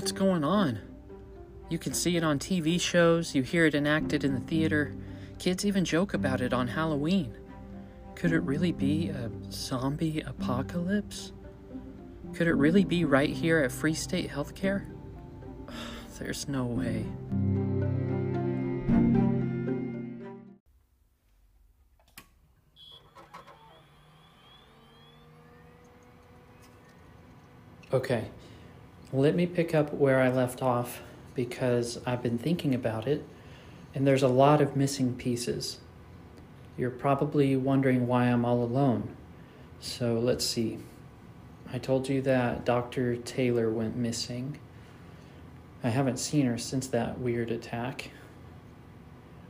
What's going on? You can see it on TV shows, you hear it enacted in the theater. Kids even joke about it on Halloween. Could it really be a zombie apocalypse? Could it really be right here at Free State Healthcare? There's no way. Okay, let me pick up where I left off because I've been thinking about it and there's a lot of missing pieces. You're probably wondering why I'm all alone. So let's see. I told you that Dr. Taylor went missing. I haven't seen her since that weird attack.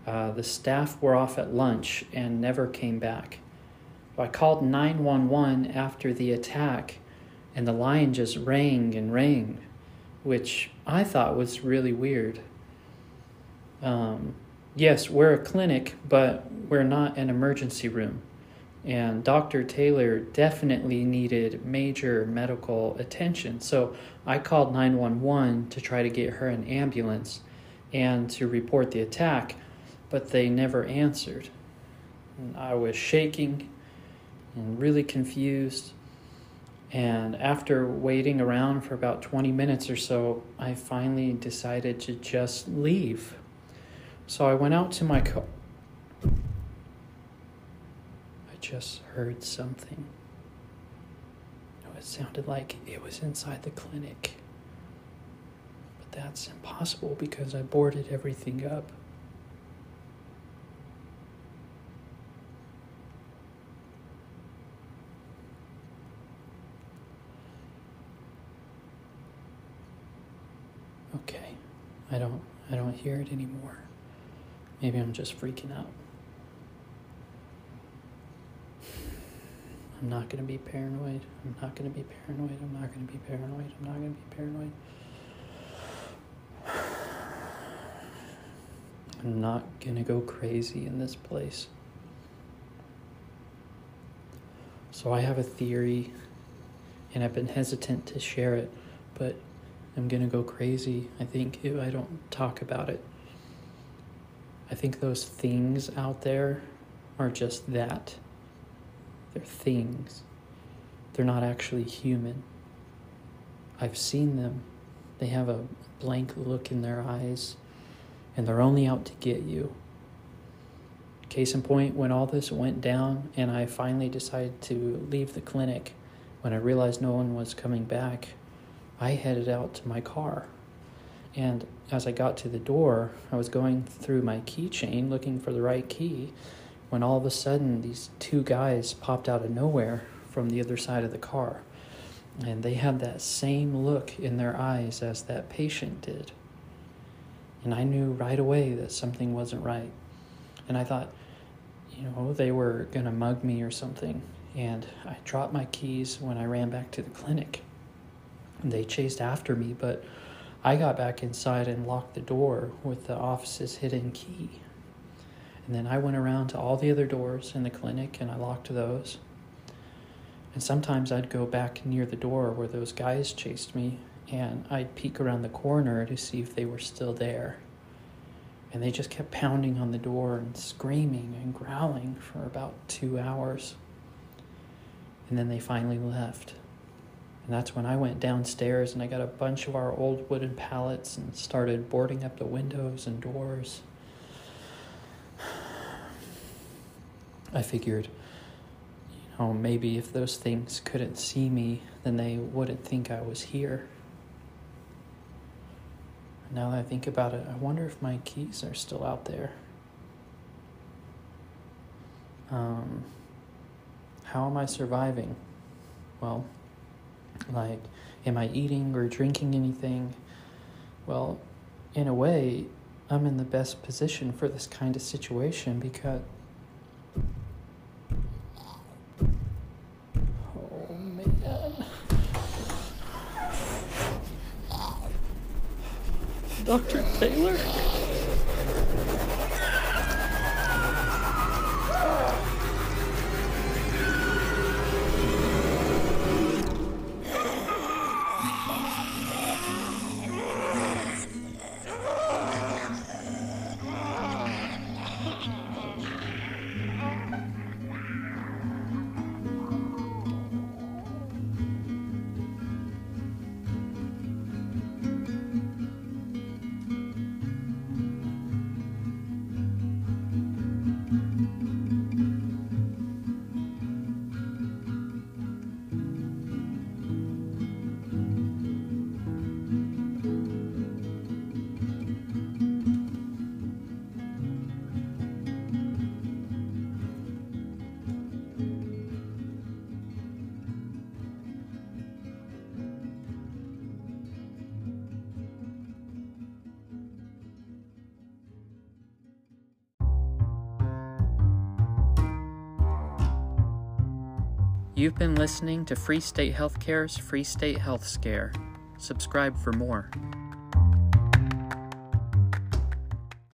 Uh, the staff were off at lunch and never came back. I called 911 after the attack, and the line just rang and rang, which I thought was really weird. Um, yes, we're a clinic, but we're not an emergency room. And Dr. Taylor definitely needed major medical attention. So I called 911 to try to get her an ambulance and to report the attack, but they never answered. And I was shaking and really confused. And after waiting around for about 20 minutes or so, I finally decided to just leave. So I went out to my car. I just heard something. Oh, it sounded like it was inside the clinic. But that's impossible because I boarded everything up. Okay. I don't I don't hear it anymore. Maybe I'm just freaking out. I'm not going to be paranoid. I'm not going to be paranoid. I'm not going to be paranoid. I'm not going to be paranoid. I'm not going to go crazy in this place. So I have a theory, and I've been hesitant to share it, but I'm going to go crazy, I think, if I don't talk about it. I think those things out there are just that. They're things. They're not actually human. I've seen them. They have a blank look in their eyes, and they're only out to get you. Case in point, when all this went down and I finally decided to leave the clinic, when I realized no one was coming back, I headed out to my car. And as I got to the door, I was going through my keychain looking for the right key when all of a sudden these two guys popped out of nowhere from the other side of the car. And they had that same look in their eyes as that patient did. And I knew right away that something wasn't right. And I thought, you know, they were going to mug me or something. And I dropped my keys when I ran back to the clinic. They chased after me, but I got back inside and locked the door with the office's hidden key. And then I went around to all the other doors in the clinic and I locked those. And sometimes I'd go back near the door where those guys chased me and I'd peek around the corner to see if they were still there. And they just kept pounding on the door and screaming and growling for about two hours. And then they finally left. And that's when I went downstairs and I got a bunch of our old wooden pallets and started boarding up the windows and doors. I figured, you know, maybe if those things couldn't see me, then they wouldn't think I was here. Now that I think about it, I wonder if my keys are still out there. Um, how am I surviving? Well, like, am I eating or drinking anything? Well, in a way, I'm in the best position for this kind of situation because. Oh, man. Dr. Taylor? You've been listening to Free State Healthcare's Free State Health Scare. Subscribe for more.